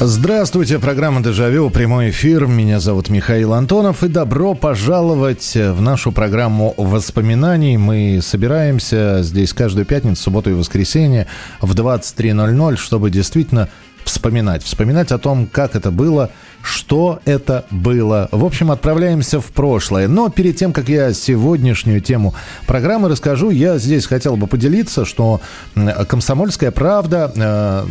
Здравствуйте, программа «Дежавю», прямой эфир. Меня зовут Михаил Антонов. И добро пожаловать в нашу программу воспоминаний. Мы собираемся здесь каждую пятницу, субботу и воскресенье в 23.00, чтобы действительно вспоминать. Вспоминать о том, как это было, что это было. В общем, отправляемся в прошлое. Но перед тем, как я сегодняшнюю тему программы расскажу, я здесь хотел бы поделиться, что «Комсомольская правда», э,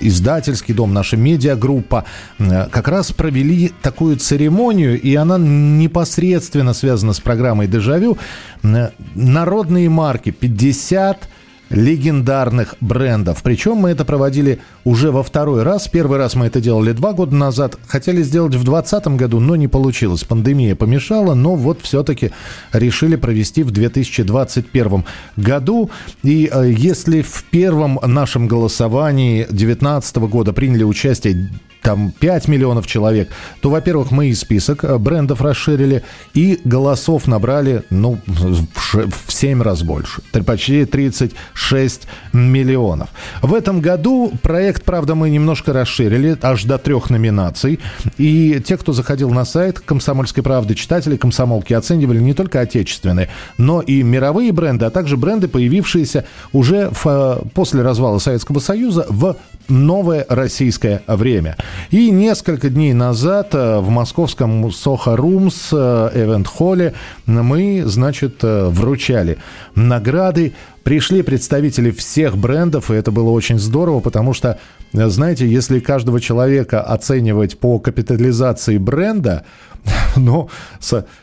издательский дом, наша медиагруппа э, как раз провели такую церемонию, и она непосредственно связана с программой «Дежавю». Э, Народные марки 50 легендарных брендов. Причем мы это проводили уже во второй раз. Первый раз мы это делали два года назад. Хотели сделать в 2020 году, но не получилось. Пандемия помешала, но вот все-таки решили провести в 2021 году. И э, если в первом нашем голосовании 2019 года приняли участие там 5 миллионов человек, то, во-первых, мы и список э, брендов расширили, и голосов набрали, ну, в ше- в 7 раз больше. Почти 36 миллионов. В этом году проект, правда, мы немножко расширили, аж до трех номинаций. И те, кто заходил на сайт «Комсомольской правды», читатели «Комсомолки» оценивали не только отечественные, но и мировые бренды, а также бренды, появившиеся уже в, э, после развала Советского Союза в новое российское время. И несколько дней назад э, в московском Soho Rooms э, Event Холле мы, значит, э, вручали награды. Пришли представители всех брендов, и это было очень здорово, потому что, знаете, если каждого человека оценивать по капитализации бренда, ну,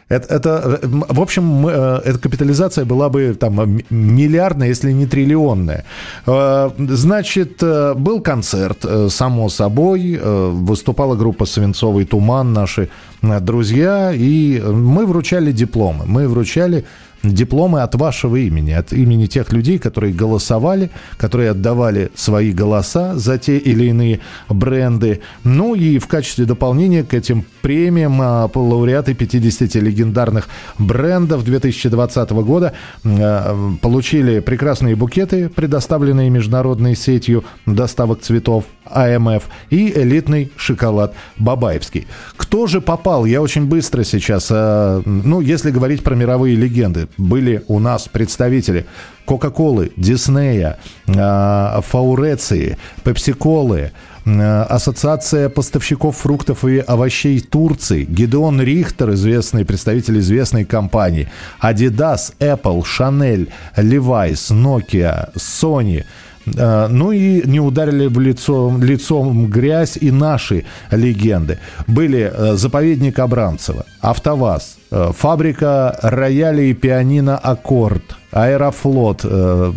это, это, в общем, э, эта капитализация была бы там миллиардная, если не триллионная. Э, Значит, э, был концерт, само собой, выступала группа «Свинцовый туман», наши друзья, и мы вручали дипломы. Мы вручали дипломы от вашего имени, от имени тех людей, которые голосовали, которые отдавали свои голоса за те или иные бренды. Ну и в качестве дополнения к этим премиям а, лауреаты 50 легендарных брендов 2020 года а, получили прекрасные букеты, предоставленные международной сетью доставок цветов АМФ и элитный шоколад Бабаевский. Кто же попал? Я очень быстро сейчас, а, ну, если говорить про мировые легенды, были у нас представители Кока-Колы, Диснея, а, Фауреции, Пепси-Колы, а, Ассоциация поставщиков фруктов и овощей Турции, Гидеон Рихтер, известный представитель известной компании, Adidas, Apple, Chanel, Levi's, Nokia, Sony – Э, Ну и не ударили в лицо, лицом грязь и наши легенды. Были э, заповедник Абрамцева, АвтоВАЗ, э, фабрика роялей и пианино «Аккорд», Аэрофлот, э,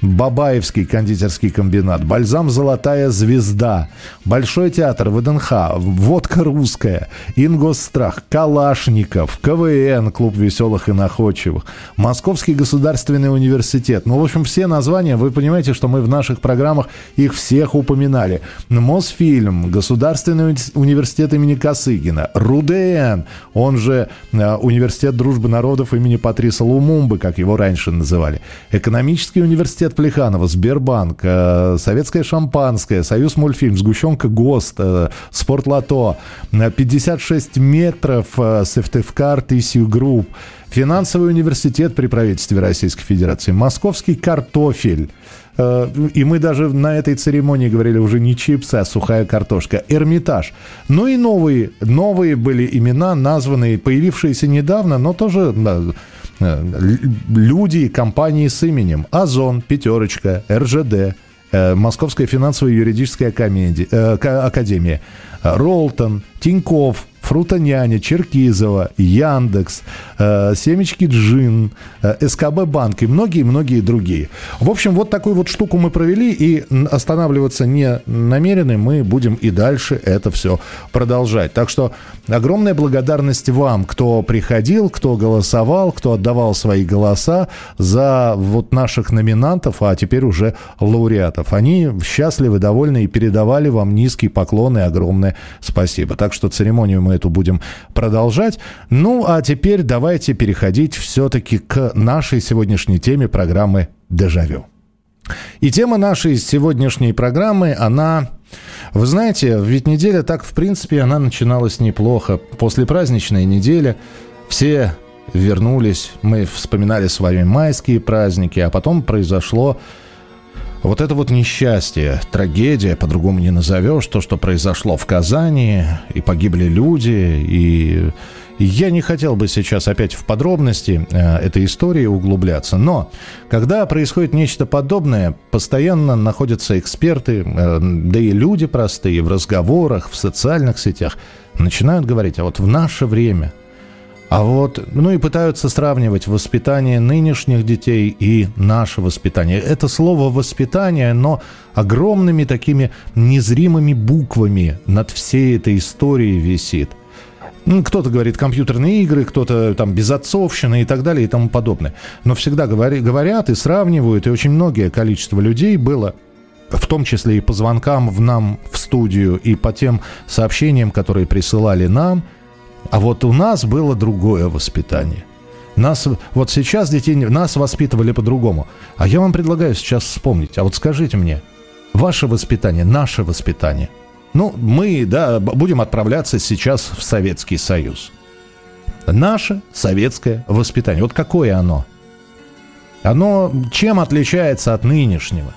Бабаевский кондитерский комбинат, Бальзам «Золотая звезда», Большой театр ВДНХ, Водка русская, Ингосстрах, Калашников, КВН, Клуб веселых и находчивых, Московский государственный университет. Ну, в общем, все названия, вы понимаете, что мы в наших программах их всех упоминали. Мосфильм, Государственный уни- университет имени Косыгина, РУДН, он же э, Университет дружбы народов имени Патриса Лумумбы, как его раньше называли, Экономический университет Плеханова, Сбербанк, э, Советское шампанское, Союз мультфильм, Сгущенка ГОСТ, э, Спортлото, э, 56 метров, Сыктывкар, Тысью Group, Финансовый университет при правительстве Российской Федерации, Московский картофель, И мы даже на этой церемонии говорили уже не чипсы, а сухая картошка. Эрмитаж. Ну и новые, новые были имена, названные, появившиеся недавно, но тоже э, люди и компании с именем. Озон, Пятерочка, РЖД, э, Московская э, ка- академия, Ролтон, Тиньков, Фрутоняня, Черкизова, Яндекс, э, Семечки Джин, э, СКБ Банк и многие-многие другие. В общем, вот такую вот штуку мы провели, и останавливаться не намерены, мы будем и дальше это все продолжать. Так что огромная благодарность вам, кто приходил, кто голосовал, кто отдавал свои голоса за вот наших номинантов, а теперь уже лауреатов. Они счастливы, довольны и передавали вам низкий поклон и огромное спасибо. Так что церемонию мы эту будем продолжать. Ну, а теперь давайте переходить все-таки к нашей сегодняшней теме программы «Дежавю». И тема нашей сегодняшней программы, она... Вы знаете, ведь неделя так, в принципе, она начиналась неплохо. После праздничной недели все вернулись, мы вспоминали с вами майские праздники, а потом произошло вот это вот несчастье, трагедия, по-другому не назовешь, то, что произошло в Казани, и погибли люди, и я не хотел бы сейчас опять в подробности э, этой истории углубляться, но когда происходит нечто подобное, постоянно находятся эксперты, э, да и люди простые в разговорах, в социальных сетях, начинают говорить, а вот в наше время – а вот, ну и пытаются сравнивать воспитание нынешних детей и наше воспитание. Это слово «воспитание», но огромными такими незримыми буквами над всей этой историей висит. Ну, кто-то говорит компьютерные игры, кто-то там безотцовщина и так далее и тому подобное. Но всегда говорят и сравнивают, и очень многое количество людей было в том числе и по звонкам в нам в студию, и по тем сообщениям, которые присылали нам – а вот у нас было другое воспитание. Нас, вот сейчас детей, нас воспитывали по-другому. А я вам предлагаю сейчас вспомнить. А вот скажите мне, ваше воспитание, наше воспитание. Ну, мы, да, будем отправляться сейчас в Советский Союз. Наше советское воспитание. Вот какое оно? Оно чем отличается от нынешнего?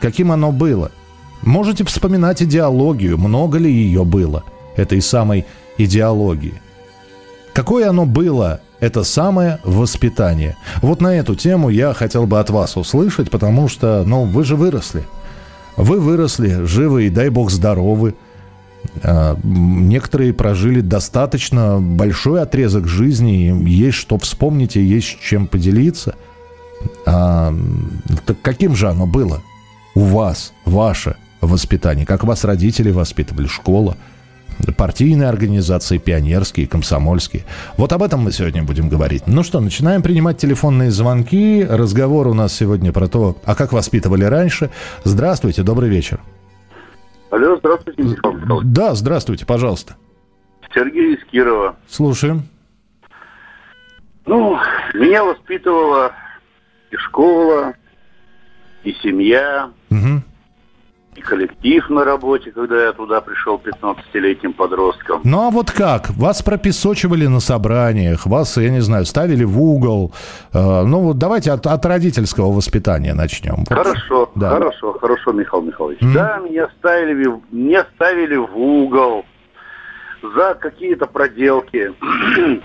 Каким оно было? Можете вспоминать идеологию, много ли ее было, этой самой идеологии. Какое оно было, это самое воспитание? Вот на эту тему я хотел бы от вас услышать, потому что, ну, вы же выросли. Вы выросли, живы и, дай бог, здоровы. А, некоторые прожили достаточно большой отрезок жизни, есть что вспомнить и есть чем поделиться. А, так каким же оно было у вас, ваше воспитание? Как вас родители воспитывали, школа – партийные организации, пионерские, комсомольские. Вот об этом мы сегодня будем говорить. Ну что, начинаем принимать телефонные звонки. Разговор у нас сегодня про то, а как воспитывали раньше. Здравствуйте, добрый вечер. Алло, здравствуйте, Михаил Михайлович. Да, здравствуйте, пожалуйста. Сергей из Кирова. Слушаем. Ну, меня воспитывала и школа, и семья. Угу и коллектив на работе, когда я туда пришел 15-летним подростком. Ну а вот как? Вас пропесочивали на собраниях, вас, я не знаю, ставили в угол. Э, ну вот давайте от, от родительского воспитания начнем. Хорошо, да. хорошо, хорошо, Михаил Михайлович. Mm-hmm. Да, меня ставили, меня ставили в угол за какие-то проделки.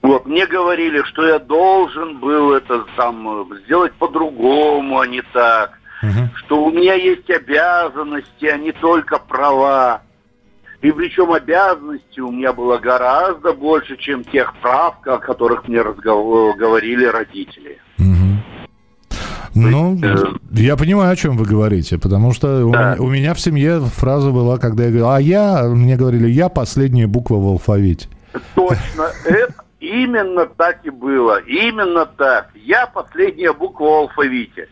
Вот, мне говорили, что я должен был это там сделать по-другому, а не так угу. что у меня есть обязанности, а не только права. И причем обязанностей у меня было гораздо больше, чем тех прав, о которых мне разговор, говорили родители. Ну, э, я понимаю, о чем вы говорите, потому что да. у, меня, у меня в семье фраза была, когда я говорил, а я, мне говорили, я последняя буква в алфавите. Точно, это именно так и было, именно так. Я последняя буква в алфавите.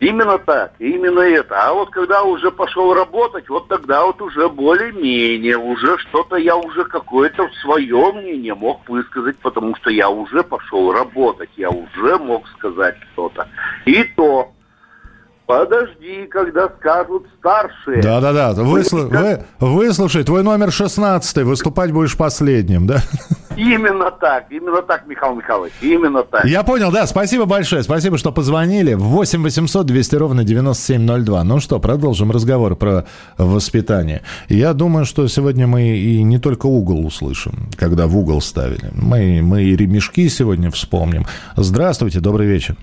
Именно так, именно это. А вот когда уже пошел работать, вот тогда вот уже более-менее, уже что-то я уже какое-то свое мнение мог высказать, потому что я уже пошел работать, я уже мог сказать что-то. И то, Подожди, когда скажут старшие. Да-да-да, Выслу... вы... выслушай, твой номер 16, выступать будешь последним, да? Именно так, именно так, Михаил Михайлович, именно так. Я понял, да, спасибо большое, спасибо, что позвонили. 8 800 200 ровно 9702. Ну что, продолжим разговор про воспитание. Я думаю, что сегодня мы и не только угол услышим, когда в угол ставили. Мы, мы и ремешки сегодня вспомним. Здравствуйте, добрый вечер.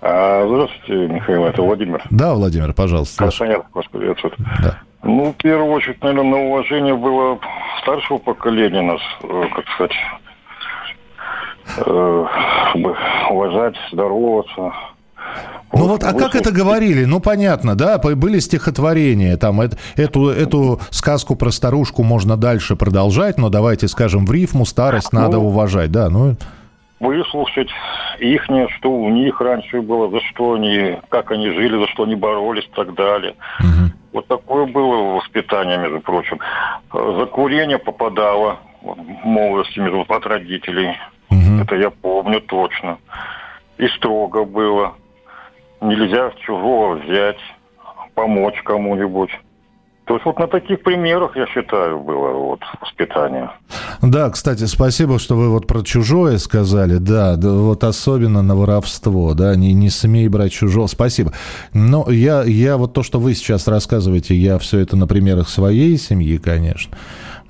А, здравствуйте, Михаил, это Владимир. Да, Владимир, пожалуйста. Краснояр, вас приветствует. Да. Ну, в первую очередь, наверное, на уважение было старшего поколения нас, э, как сказать, э, уважать, здороваться. Ну вот, а как это говорили? Ну, понятно, да, были стихотворения, там, эту, эту сказку про старушку можно дальше продолжать, но давайте скажем в рифму, старость надо ну, уважать, да, ну выслушать их, что у них раньше было, за что они, как они жили, за что они боролись и так далее. Угу. Вот такое было воспитание, между прочим. За курение попадало в молодости между, от родителей. Угу. Это я помню точно. И строго было. Нельзя чужого взять, помочь кому-нибудь. То есть вот на таких примерах, я считаю, было вот воспитание. Да, кстати, спасибо, что вы вот про чужое сказали. Да, да вот особенно на воровство, да, не, не смей брать чужого. Спасибо. Но я, я вот то, что вы сейчас рассказываете, я все это на примерах своей семьи, конечно.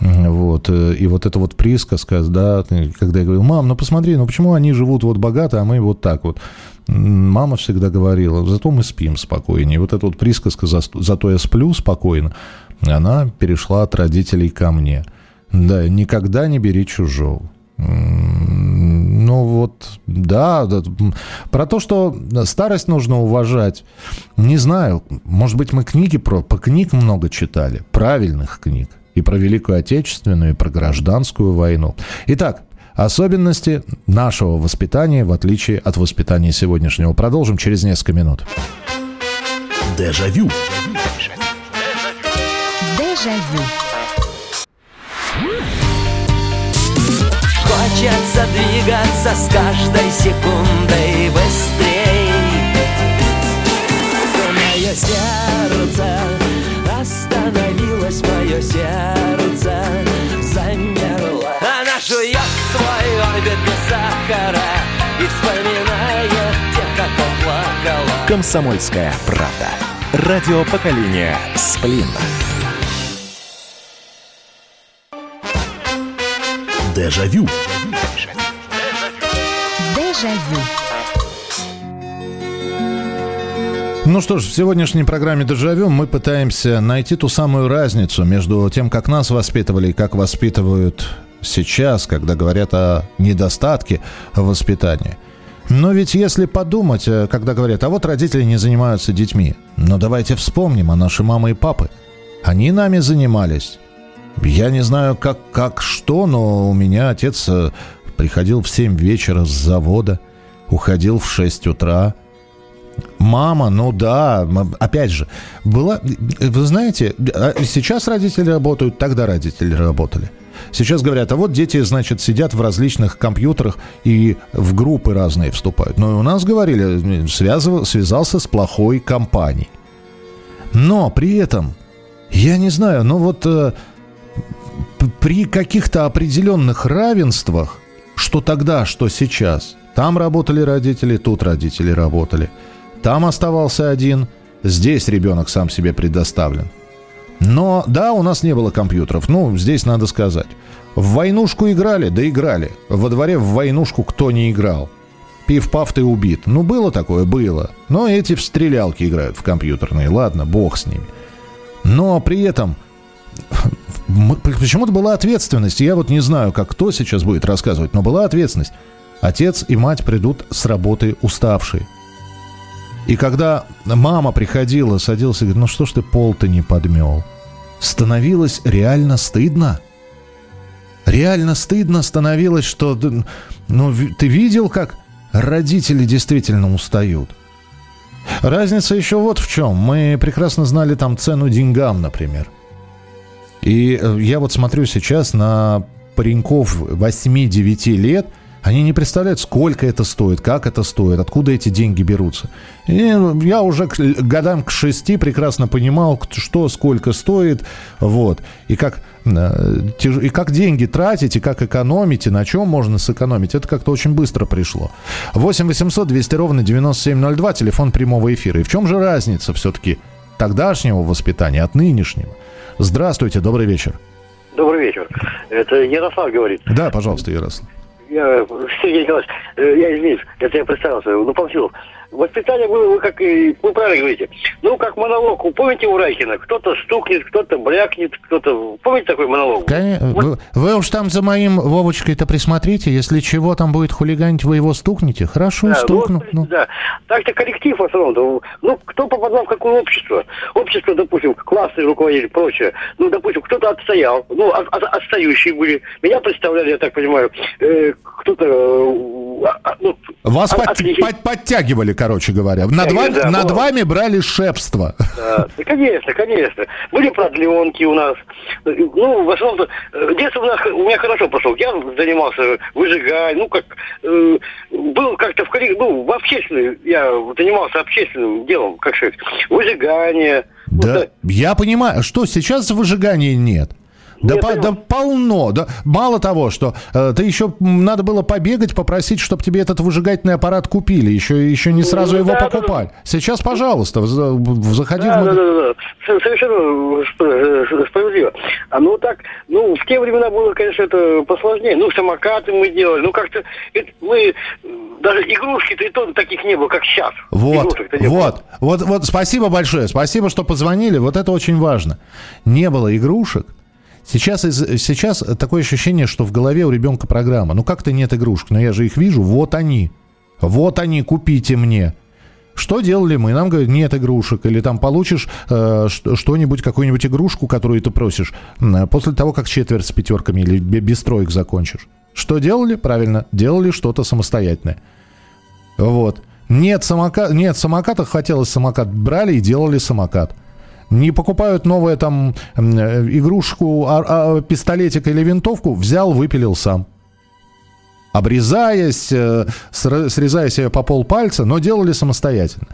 Вот. И вот эта вот присказка, да, когда я говорю, мам, ну посмотри, ну почему они живут вот богато, а мы вот так вот. Мама всегда говорила, зато мы спим спокойнее. Вот эта вот присказка «зато я сплю спокойно», она перешла от родителей ко мне. Да, никогда не бери чужого. Ну вот, да, да, про то, что старость нужно уважать, не знаю, может быть, мы книги про, по книг много читали, правильных книг, и про Великую Отечественную, и про гражданскую войну. Итак, Особенности нашего воспитания, в отличие от воспитания сегодняшнего. Продолжим через несколько минут. Дежавю. Дежавю. Хочется двигаться с каждой секундой быстрей. Мое сердце остановилось, мое сердце замерло. Она жует свой орбит без сахара? И вспоминает тех, как плакала. Комсомольская правда. Радио поколения Сплин Дежавю. Дежавю ну что ж, в сегодняшней программе «Дежавю» мы пытаемся найти ту самую разницу между тем, как нас воспитывали и как воспитывают сейчас, когда говорят о недостатке воспитания. Но ведь если подумать, э, когда говорят, а вот родители не занимаются детьми, но давайте вспомним, а наши мамы и папы, они нами занимались. Я не знаю, как, как что, но у меня отец э, приходил в 7 вечера с завода, уходил в 6 утра. Мама, ну да, опять же, была, вы знаете, а сейчас родители работают, тогда родители работали. Сейчас говорят, а вот дети, значит, сидят в различных компьютерах и в группы разные вступают. Но у нас говорили, связывал, связался с плохой компанией. Но при этом, я не знаю, но вот э, при каких-то определенных равенствах, что тогда, что сейчас, там работали родители, тут родители работали, там оставался один, здесь ребенок сам себе предоставлен. Но да, у нас не было компьютеров. Ну, здесь надо сказать. В войнушку играли? Да играли. Во дворе в войнушку кто не играл? Пив-пав, ты убит. Ну, было такое? Было. Но эти в стрелялки играют в компьютерные. Ладно, бог с ними. Но при этом почему-то была ответственность. Я вот не знаю, как кто сейчас будет рассказывать, но была ответственность. Отец и мать придут с работы уставшие. И когда мама приходила, садилась и говорит, ну что ж ты пол-то не подмел? Становилось реально стыдно. Реально стыдно становилось, что... Ну, ты видел, как родители действительно устают? Разница еще вот в чем. Мы прекрасно знали там цену деньгам, например. И э, я вот смотрю сейчас на пареньков 8-9 лет – они не представляют, сколько это стоит, как это стоит, откуда эти деньги берутся. И я уже к годам к шести прекрасно понимал, что сколько стоит, вот, и как, э, и как деньги тратить, и как экономить, и на чем можно сэкономить. Это как-то очень быстро пришло. 8 800 200 ровно 9702, телефон прямого эфира. И в чем же разница все-таки тогдашнего воспитания от нынешнего? Здравствуйте, добрый вечер. Добрый вечер. Это Ярослав говорит. Да, пожалуйста, Ярослав я, Сергей Николаевич, э, я извиняюсь, это я представился, ну, Панфилов. Воспитание было, вы как и вы правильно говорите. Ну, как монолог. Вы Помните у Райкина? Кто-то стукнет, кто-то брякнет, кто-то... Помните такой монолог? Конечно, Вот. вы, вы уж там за моим Вовочкой-то присмотрите. Если чего там будет хулиганить, вы его стукнете. Хорошо, Да, стукну. вот, ну. да. Так-то коллектив в основном. Ну, кто попадал в какое общество? Общество, допустим, классные руководители, прочее. Ну, допустим, кто-то отстоял. Ну, от- от- отстающие были. Меня представляли, я так понимаю, э, кто-то... э, а- а, ну, Вас от- под- под- подтягивали, короче говоря. Над, Подтягивали, вами, да, над вот. вами брали шепство. Да, да, конечно, конечно. Были продленки у нас. Ну, в основном, э, детство у, нас, у меня хорошо прошло. Я занимался выжиганием, ну, как... э, был как-то в коллег- ну, в общественном, я занимался общественным делом, как сказать, выжигание. Да, да. я понимаю, что сейчас выжигания нет. Да, Нет, по- да полно. Да, мало того, что э, ты еще надо было побегать, попросить, чтобы тебе этот выжигательный аппарат купили. Еще, еще не сразу Ну, его да, да, покупали. Сейчас, пожалуйста, заходи Да, в да, маг- да, да, да. Совершенно э, справедливо. А ну так, ну, в те времена было, конечно, это посложнее. Ну, самокаты мы делали, ну, как-то мы, даже игрушки-то и то таких не было, как сейчас. Вот, вот, вот, вот, спасибо большое, спасибо, что позвонили, вот это очень важно. Не было игрушек, Сейчас, из, сейчас такое ощущение, что в голове у ребенка программа. Ну как-то нет игрушек, но я же их вижу, вот они. Вот они, купите мне. Что делали мы? Нам говорят, нет игрушек. Или там получишь э, что-нибудь, какую-нибудь игрушку, которую ты просишь, после того, как четверть с пятерками или бе- без троек закончишь. Что делали? Правильно, делали что-то самостоятельное. Вот. Нет, самока... Нет самоката, хотелось самокат, брали и делали самокат. Не покупают новую там э, игрушку, а- а, пистолетик или винтовку, взял, выпилил сам. Обрезаясь, э, срезая себе по полпальца, но делали самостоятельно.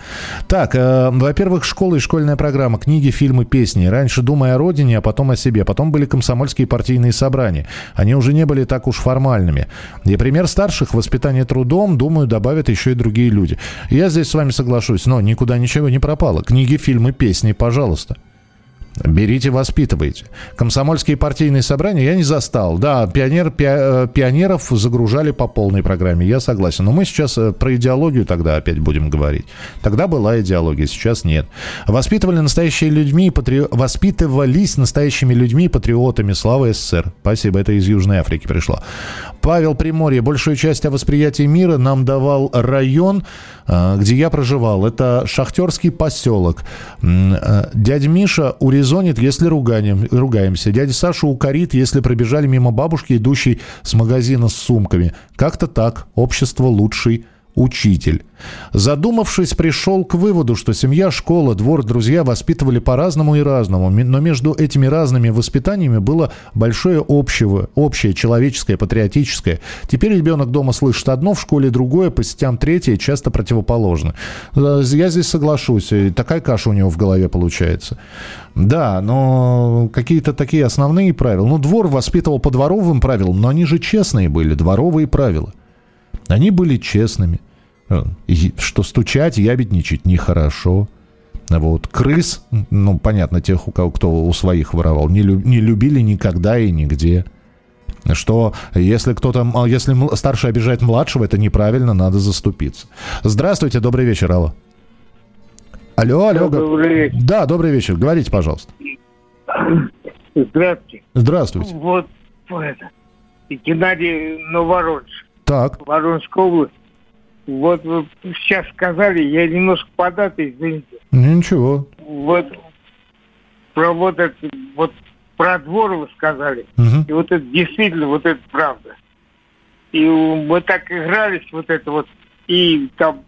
Так, э, во-первых, школа и школьная программа, книги, фильмы, песни. Раньше думая о родине, а потом о себе. Потом были комсомольские партийные собрания. Они уже не были так уж формальными. И пример старших воспитание трудом, думаю, добавят еще и другие люди. Я здесь с вами соглашусь, но никуда ничего не пропало. Книги, фильмы, песни, пожалуйста. Берите, воспитывайте. Комсомольские партийные собрания я не застал. Да, пионер, пи- э, пионеров загружали по полной программе, я согласен. Но мы сейчас э, про идеологию тогда опять будем говорить. Тогда была идеология, сейчас нет. Воспитывали настоящие людьми, патри... воспитывались настоящими людьми патриотами. Слава СССР. Спасибо, это из Южной Африки пришло. Павел Приморье. Большую часть о восприятии мира нам давал район, э, где я проживал. Это шахтерский поселок. М, Дядя Миша урезонит, если ругаем, ругаемся. Дядя Саша укорит, если пробежали мимо бабушки, идущей с магазина с сумками. Как-то так. Общество лучший учитель. Задумавшись, пришел к выводу, что семья, школа, двор, друзья воспитывали по-разному и разному, но между этими разными воспитаниями было большое общего, общее, человеческое, патриотическое. Теперь ребенок дома слышит одно, в школе другое, по сетям третье, часто противоположно. Э, Я здесь соглашусь, такая каша у него в голове получается. Да, но какие-то такие основные правила. Ну, двор воспитывал по дворовым правилам, но они же честные были, дворовые правила. Они были честными. Э, Что стучать, ябедничать нехорошо. Вот. Крыс, ну, понятно, тех, у кого кто у своих воровал, не, лю- не любили никогда и нигде. Что если кто-то, м- если старший обижает младшего, это неправильно, надо заступиться. Здравствуйте, добрый вечер, алло. Алло, алло. Добрый вечер. Да, добрый вечер. Говорите, пожалуйста. Здравствуйте. Здравствуйте. Вот это. Геннадий Новоронж, Так, Воронежская область. Вот вы сейчас сказали, я немножко податый, извините. ну, ничего. Вот про вот это, вот про двор вы сказали. Мгм. И вот это действительно, вот это правда. И мы так игрались, вот это вот, и там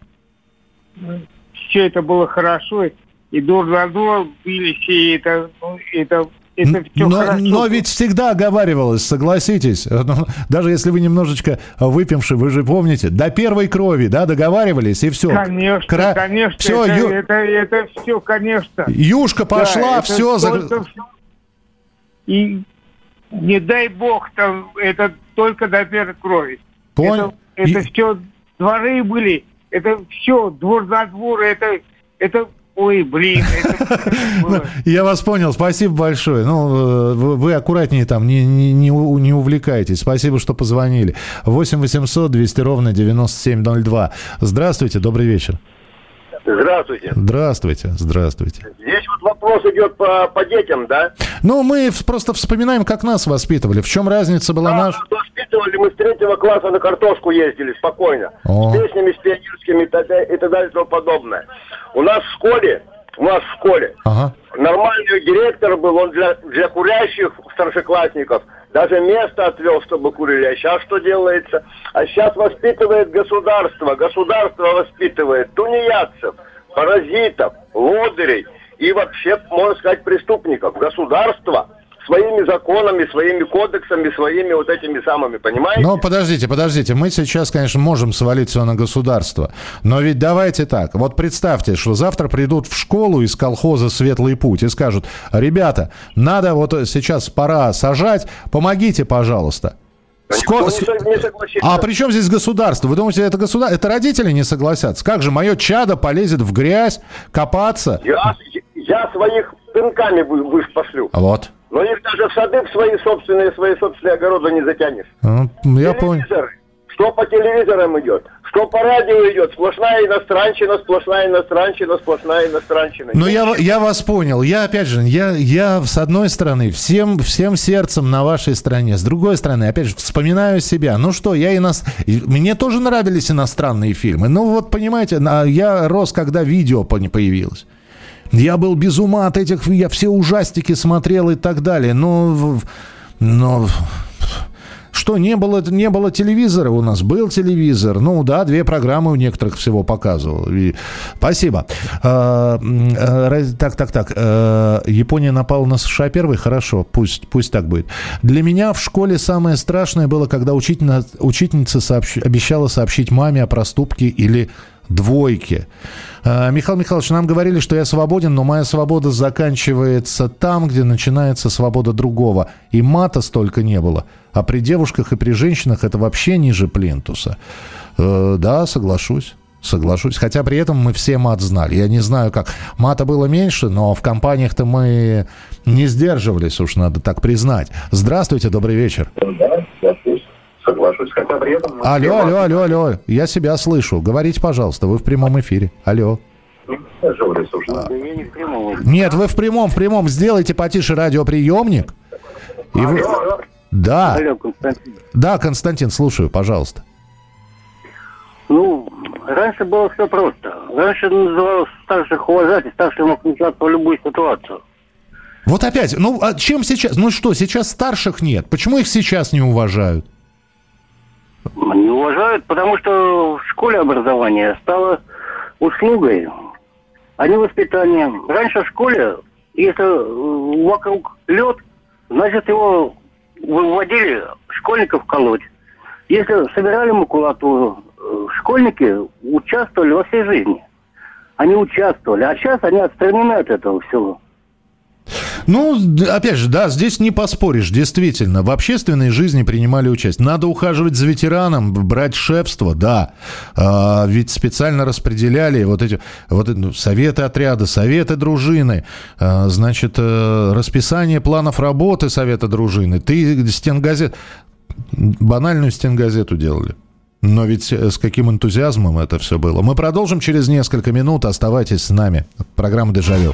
все это было хорошо, и дур на дур бились, и это, ну, это, это все но, хорошо. но ведь всегда оговаривалось, согласитесь. Ну, Даже если вы немножечко выпивши, вы же помните, до первой крови, да, договаривались, и все. Конечно, Кра- конечно, Всё, это, Ю- это, это все, конечно. Юшка пошла, Да, все. только. И не дай бог, там, это только до первой крови. Понял. Это, это И- все дворы были, это все, двор за двор, это, это, ой, блин. Я вас понял, спасибо большое. Ну, э, вы, аккуратнее там, не, не, не, увлекайтесь. Спасибо, что позвонили. 8 800 200 ровно 9702. Здравствуйте, добрый вечер. Здравствуйте. Здравствуйте, здравствуйте. Здесь вопрос идет по, по детям, да? Ну, мы просто вспоминаем, как нас воспитывали. В чем разница была Да, наша... воспитывали, мы с третьего класса на картошку ездили спокойно. О. С песнями, с пионерскими и так далее, и так далее и тому подобное. У нас в школе, у нас в школе Ага. нормальный директор был, он для, для курящих старшеклассников даже место отвел, чтобы курили. А сейчас что делается? А сейчас воспитывает государство. Государство воспитывает тунеядцев, паразитов, лодырей и вообще, можно сказать, преступников. Государство своими законами, своими кодексами, своими вот этими самыми, понимаете? Но подождите, подождите, мы сейчас, конечно, можем свалить все на государство, но ведь давайте так, вот представьте, что завтра придут в школу из колхоза «Светлый путь» и скажут, ребята, надо вот сейчас пора сажать, помогите, пожалуйста. Никто Ско- не со- не согласится. А при чем здесь государство? Вы думаете, это государство? Это родители не согласятся? Как же мое чадо полезет в грязь, копаться? Я, я своих пинками вы, выш пошлю. Вот. Но их даже в сады в свои собственные, свои собственные огороды не затянешь. Ну, Я понял. Что по телевизорам идет, что по радио идет, сплошная иностранщина, сплошная иностранщина, сплошная иностранщина. Ну, я, я вас понял. Я, опять же, я, я с одной стороны, всем, всем сердцем на вашей стороне. С другой стороны, опять же, вспоминаю себя. Ну что, я инос... Мне тоже нравились иностранные фильмы. Ну, вот, понимаете, я рос, когда видео по- не появилось. Я был без ума от этих... Я все ужастики смотрел и так далее. Но... Но... Что, не было, не было телевизора у нас? Был телевизор. Ну да, две программы у некоторых всего показывал. И- Спасибо. Э, раз- так, так, так. Э, Япония напала на США первой? Хорошо, пусть, пусть так будет. Для меня в школе самое страшное было, когда учительна- учительница сообщ- обещала сообщить маме о проступке или двойке. А, Михаил Михайлович, нам говорили, что я свободен, но моя свобода заканчивается там, где начинается свобода другого. И мата столько не было. А при девушках и при женщинах это вообще ниже плинтуса. Э, да, соглашусь. Соглашусь. Хотя при этом мы все мат знали. Я не знаю, как. Мата было меньше, но в компаниях-то мы не сдерживались, уж надо так признать. Здравствуйте, добрый вечер. Соглашусь, хотя при этом... Алло, алло, алло, алло. Я себя слышу. Говорите, пожалуйста, вы в прямом эфире. Алло. Нет, вы в прямом, в прямом. Сделайте потише радиоприемник. И вы... Да, Алло, Константин. да, Константин, слушаю, пожалуйста. Ну, раньше было все просто. Раньше называлось старших уважать, и старший мог вмешаться в любую ситуацию. Вот опять, ну а чем сейчас? Ну что, сейчас старших нет. Почему их сейчас не уважают? Не уважают, потому что в школе образование стало услугой, а не воспитанием. Раньше в школе, если э, вокруг лед, значит его выводили школьников колоть. Если собирали макулатуру, э, школьники участвовали во всей жизни. Они участвовали, а сейчас они отстранены от этого всего. Ну, опять же, да, здесь не поспоришь, действительно. В общественной жизни принимали участие. Надо ухаживать за ветераном, брать шефство, да. А, ведь специально распределяли вот эти вот ну, советы отряда, советы дружины, а, значит, э, расписание планов работы совета дружины. Ты стенгазет, банальную стенгазету делали. Но ведь э, с каким энтузиазмом это все было. Мы продолжим через несколько минут. Оставайтесь с нами. Программа «Дежавю».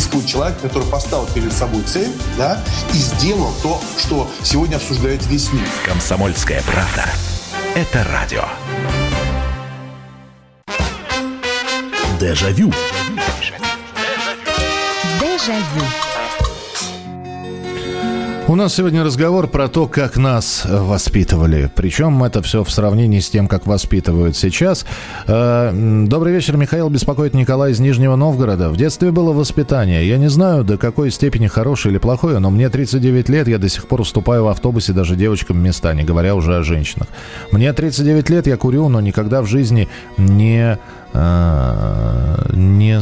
Существует человек, который поставил перед собой цель, да, и сделал то, что сегодня обсуждает весь мир. Комсомольская правда. Это радио. Дежавю. Дежавю. У нас сегодня разговор про то, как нас воспитывали. Причем это все в сравнении с тем, как воспитывают сейчас. Э, Добрый вечер, Михаил. Беспокоит Николай из Нижнего Новгорода. В детстве было воспитание. Я не знаю, до какой степени хорошее или плохое, но мне 39 лет, я до сих пор уступаю в автобусе даже девочкам места, не говоря уже о женщинах. Мне 39 лет, я курю, но никогда в жизни не... э, не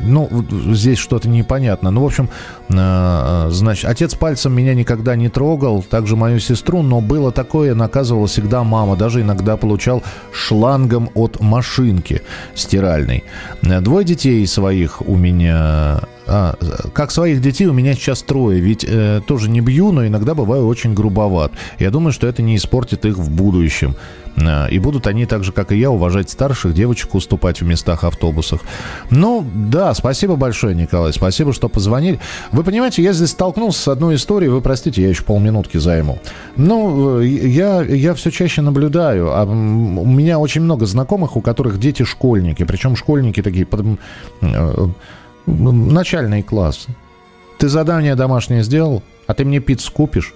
ну, здесь что-то непонятно. Ну, в общем, значит, отец пальцем меня никогда не трогал, также мою сестру, но было такое, наказывала всегда мама, даже иногда получал шлангом от машинки стиральной. Э, двое детей своих у меня а, как своих детей у меня сейчас трое, ведь э, тоже не бью, но иногда бываю очень грубоват. Я думаю, что это не испортит их в будущем. Э, и будут они так же, как и я, уважать старших, девочек уступать в местах автобусах. Ну, да, спасибо большое, Николай, спасибо, что позвонили. Вы понимаете, я здесь столкнулся с одной историей, вы простите, я еще полминутки займу. Ну, э, я, я все чаще наблюдаю, а у меня очень много знакомых, у которых дети школьники, причем школьники такие, э, начальный класс. Ты задание домашнее сделал, а ты мне пиццу купишь?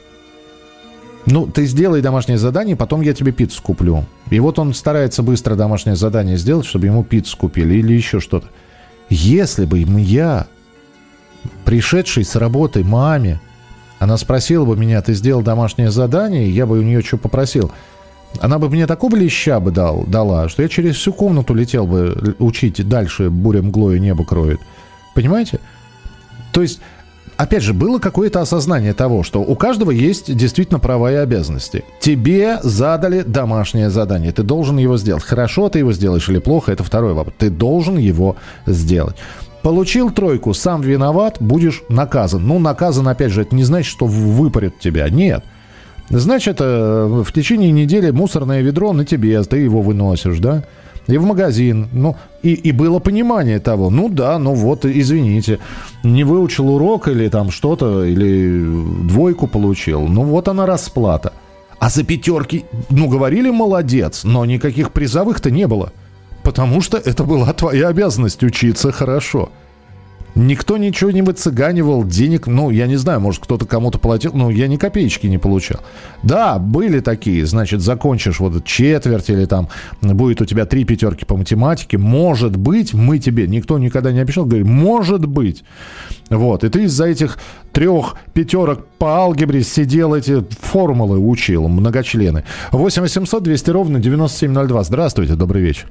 Ну, ты сделай домашнее задание, потом я тебе пиццу куплю. И вот он старается быстро домашнее задание сделать, чтобы ему пиццу купили или еще что-то. Если бы я, пришедший с работы маме, она спросила бы меня, ты сделал домашнее задание, я бы у нее что попросил. Она бы мне такого леща бы дал, дала, что я через всю комнату летел бы учить дальше буря мглою небо кроет. Понимаете? То есть опять же, было какое-то осознание того, что у каждого есть действительно права и обязанности. Тебе задали домашнее задание, ты должен его сделать. Хорошо ты его сделаешь или плохо, это второй вопрос. Ты должен его сделать. Получил тройку, сам виноват, будешь наказан. Ну, наказан, опять же, это не значит, что выпарят тебя. Нет. Значит, э, в течение недели мусорное ведро на тебе, ты его выносишь, да? и в магазин. Ну, и, и было понимание того, ну да, ну вот, извините, не выучил урок или там что-то, или двойку получил, ну вот она расплата. А за пятерки, ну, говорили, молодец, но никаких призовых-то не было. Потому что это была твоя обязанность учиться хорошо. Никто ничего не выцыганивал, денег, ну, я не знаю, может, кто-то кому-то платил, но я ни копеечки не получал. Да, были такие, значит, закончишь вот четверть или там будет у тебя три пятерки по математике, может быть, мы тебе, никто никогда не обещал, говорит, может быть. Вот, и ты из-за этих трех пятерок по алгебре сидел, эти формулы учил, многочлены. 8 800 200 ровно 9702. Здравствуйте, добрый вечер.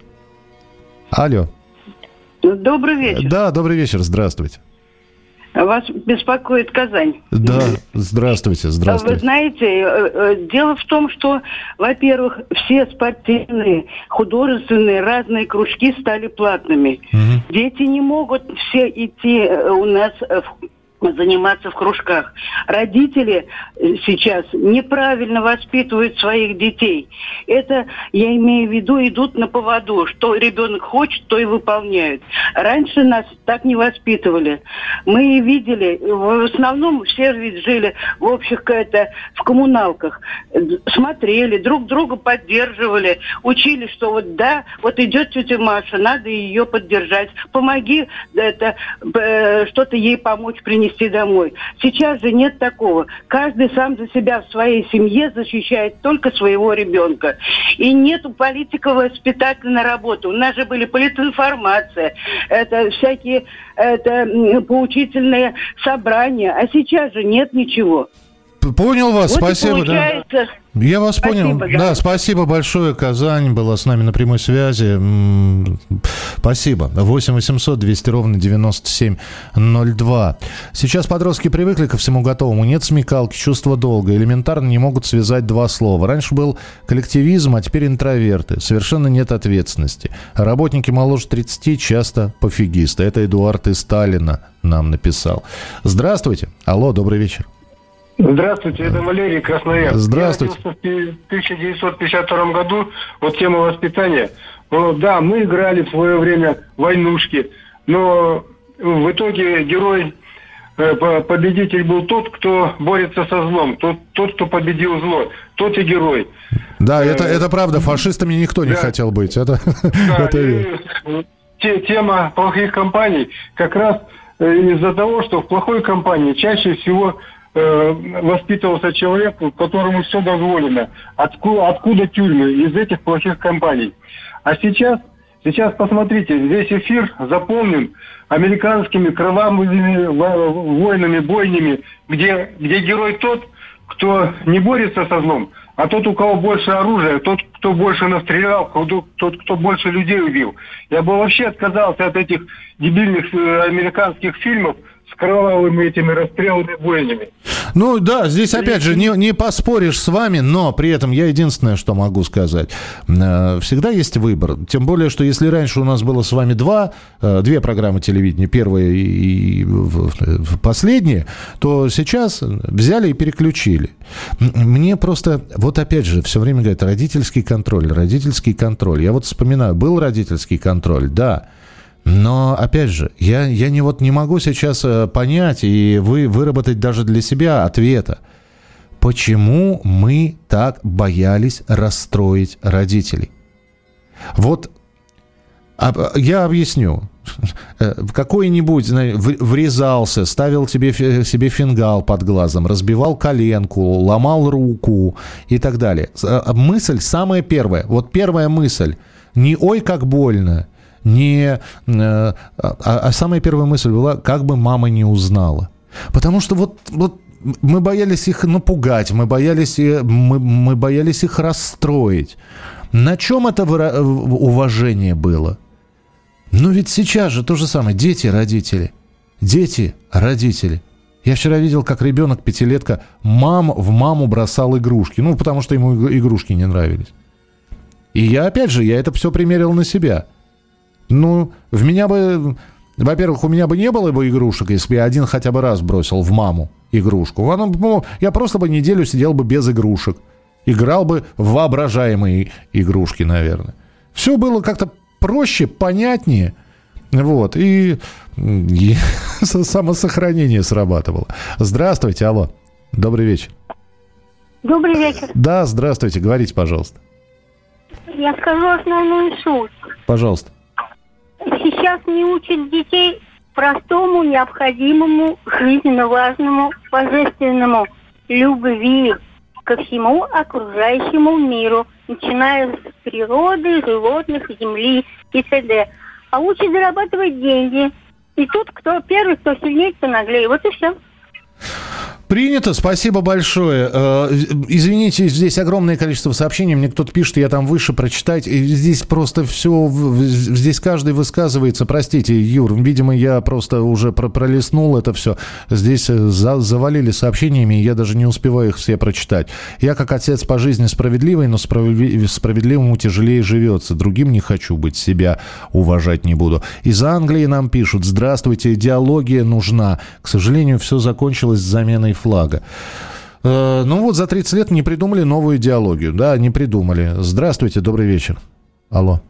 Алло. Добрый вечер. Да, добрый вечер, здравствуйте. Вас беспокоит Казань. Да, здравствуйте, здравствуйте. Вы знаете, э, э, дело в том, что, во-первых, все спортивные, художественные, разные кружки стали платными. Угу. Дети не могут все идти э, у нас в заниматься в кружках. Родители э, сейчас неправильно воспитывают своих детей. Это, я имею в виду, идут на поводу. Что ребенок хочет, то и выполняют. Раньше нас так не воспитывали. Мы видели, в основном все ведь жили в общих, это, в коммуналках. Смотрели, друг друга поддерживали, учили, что вот да, вот идет тетя Маша, надо ее поддержать. Помоги это, э, что-то ей помочь принести принести домой. Сейчас же нет такого. Каждый сам за себя в своей семье защищает только своего ребенка. И нет политико-воспитательной работы. У нас же были политинформация, это всякие это, поучительные собрания. А сейчас же нет ничего. Понял вас, вот спасибо. Да. Я вас спасибо, понял. Да. да, спасибо большое. Казань была с нами на прямой связи. Спасибо. 8 800 200 ровно 9702. Сейчас подростки привыкли ко всему готовому. Нет смекалки, чувства долга. Элементарно не могут связать два слова. Раньше был коллективизм, а теперь интроверты. Совершенно нет ответственности. Работники моложе 30 часто пофигисты. Это Эдуард из Сталина нам написал. Здравствуйте. Алло, добрый вечер. Здравствуйте, это Валерий Красноярск. Здравствуйте. Я родился в 1952 году. Вот тема воспитания. Ну, да, мы играли в свое время войнушки, но в итоге герой, э, победитель был тот, кто борется со злом, тот, тот кто победил зло, тот и герой. Да, это, э, это правда, фашистами никто не хотел быть. Это, да, это... Те, тема плохих компаний как раз э, из-за того, что в плохой компании чаще всего Э, воспитывался человек, которому все дозволено. Откуда, откуда тюрьмы? Из этих плохих компаний. А сейчас, сейчас посмотрите, весь эфир заполнен американскими кровавыми войнами, бойнями, где, где герой тот, кто не борется со злом, А тот, у кого больше оружия, тот, кто больше настрелял, тот, кто больше людей убил. Я бы вообще отказался от этих дебильных э, американских фильмов, с кровавыми этими расстрелами бойнями. Ну да, здесь опять же не, не поспоришь с вами, но при этом я единственное, что могу сказать. Э, всегда есть выбор. Тем более, что если раньше у нас было с вами два, э, две программы телевидения, первая и последняя, то сейчас взяли и переключили. Мне просто, вот опять же, все время говорят, родительский контроль, родительский контроль. Я вот вспоминаю, был родительский контроль, да, но, опять же, я, я не, вот не могу сейчас э, понять и вы, выработать даже для себя ответа. Почему мы так боялись расстроить родителей? Вот я объясню. Э, какой-нибудь врезался, ставил тебе, себе фингал под глазом, разбивал коленку, ломал руку и так далее. Э, мысль самая первая. Вот первая мысль. Не ой, как больно, не... Э, а, а самая первая мысль была, как бы мама не узнала. Потому что вот, вот мы боялись их напугать, мы боялись, э, мы, мы боялись их расстроить. На чем это выра- уважение было? Ну ведь сейчас же то же самое. Дети, родители. Дети, родители. Я вчера видел, как ребенок пятилетка мам в маму бросал игрушки. Ну, потому что ему игрушки не нравились. И я, опять же, я это все примерил на себя – ну, в меня бы... Во-первых, у меня бы не было бы игрушек, если бы я один хотя бы раз бросил в маму игрушку. Она, ну, я просто бы неделю сидел бы без игрушек. Играл бы в воображаемые игрушки, наверное. Все было как-то проще, понятнее. Вот. И, и самосохранение срабатывало. Здравствуйте, алло. Добрый вечер. Добрый вечер. Да, здравствуйте. Говорите, пожалуйста. Я скажу основную суть. Пожалуйста сейчас не учат детей простому, необходимому, жизненно важному, божественному любви ко всему окружающему миру, начиная с природы, животных, земли и т.д. А учат зарабатывать деньги. И тут кто первый, кто сильнее, кто наглее. Вот и все. Принято, спасибо большое. Э, извините, здесь огромное количество сообщений. Мне кто-то пишет, я там выше прочитать. Здесь просто все, здесь каждый высказывается. Простите, Юр, видимо, я просто уже пролистнул это все. Здесь э, за, завалили сообщениями, я даже не успеваю их все прочитать. Я как отец по жизни справедливый, но справедливому тяжелее живется. Другим не хочу быть, себя уважать не буду. Из Англии нам пишут, здравствуйте, идеология нужна. К сожалению, все закончилось заменой флага. Э, ну вот за 30 лет не придумали новую идеологию. Да, не придумали. Здравствуйте, добрый вечер. Алло.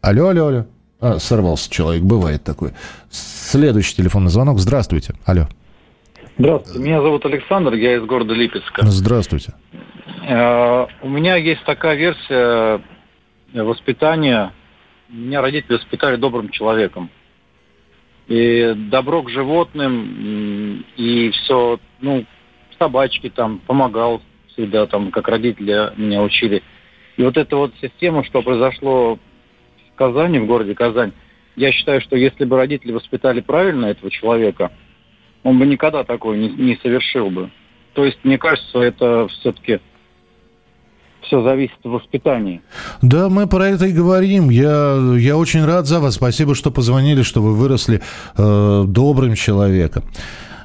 Алло, алло, алло. А, сорвался человек, бывает такой. Следующий телефонный звонок. Здравствуйте. Алло. Здравствуйте, меня зовут Александр, я из города Липецка. Здравствуйте. Э, у меня есть такая версия воспитания. Меня родители воспитали добрым человеком и добро к животным, и все, ну, собачки там, помогал всегда, там, как родители меня учили. И вот эта вот система, что произошло в Казани, в городе Казань, я считаю, что если бы родители воспитали правильно этого человека, он бы никогда такое не, не совершил бы. То есть, мне кажется, это все-таки все зависит от воспитания. Да, мы про это и говорим. Я, я очень рад за вас. Спасибо, что позвонили, что вы выросли э, добрым человеком.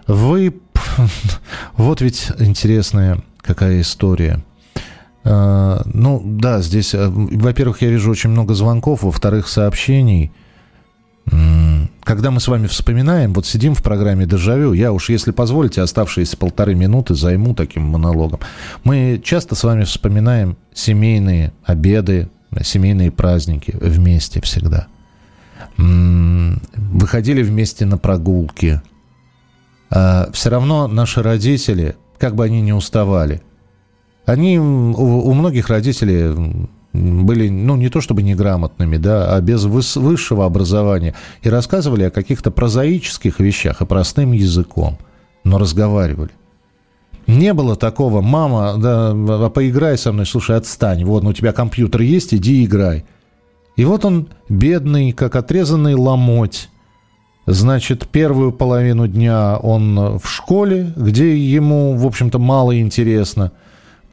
Вы... Вот ведь интересная какая история. Э, ну, да, здесь, э, во-первых, я вижу очень много звонков, во-вторых, сообщений – когда мы с вами вспоминаем, вот сидим в программе «Дежавю», я уж, если позволите, оставшиеся полторы минуты займу таким монологом. Мы часто с вами вспоминаем семейные обеды, семейные праздники вместе всегда. Выходили вместе на прогулки. А все равно наши родители, как бы они ни уставали, они, у, многих родителей были, ну, не то чтобы неграмотными, да, а без высшего образования, и рассказывали о каких-то прозаических вещах, и простым языком, но разговаривали. Не было такого, мама, да, а поиграй со мной, слушай, отстань, вот, ну, у тебя компьютер есть, иди играй. И вот он, бедный, как отрезанный ломоть, Значит, первую половину дня он в школе, где ему, в общем-то, мало интересно –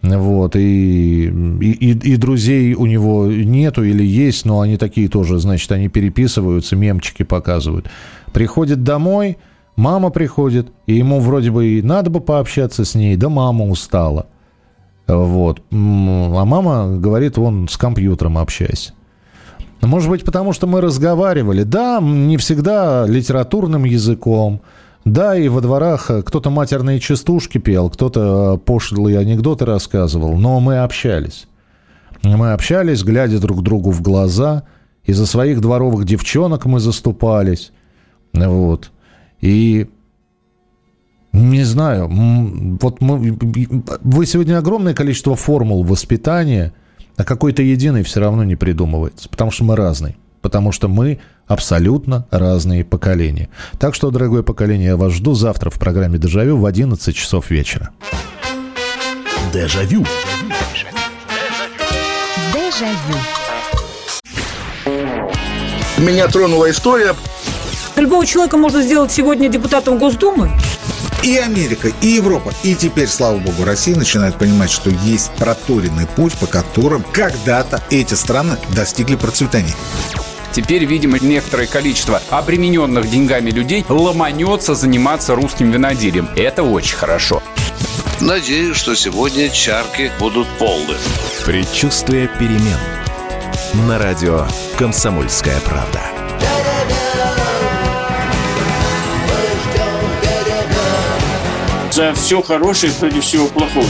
Вот, и, и, и, друзей у него нету или есть, но они такие тоже, значит, они переписываются, мемчики показывают. Приходит домой, мама приходит, и ему вроде бы и надо бы пообщаться с ней, да мама устала. Вот. А мама говорит, вон с компьютером общайся. Может быть, потому что мы разговаривали. Да, не всегда литературным языком. Да, и во дворах кто-то матерные частушки пел, кто-то пошлые анекдоты рассказывал. Но мы общались. Мы общались, глядя друг другу в глаза. И за своих дворовых девчонок мы заступались. Вот. И не знаю, вот мы, вы сегодня огромное количество формул воспитания, а какой-то единый все равно не придумывается, потому что мы разные, потому что мы абсолютно разные поколения. Так что, дорогое поколение, я вас жду завтра в программе «Дежавю» в 11 часов вечера. Дежавю. Дежавю. Меня тронула история. Любого человека можно сделать сегодня депутатом Госдумы. И Америка, и Европа, и теперь, слава богу, Россия начинает понимать, что есть проторенный путь, по которым когда-то эти страны достигли процветания. Теперь, видимо, некоторое количество обремененных деньгами людей ломанется заниматься русским виноделием. Это очень хорошо. Надеюсь, что сегодня чарки будут полны. Предчувствие перемен. На радио «Комсомольская правда». За все хорошее против всего плохого.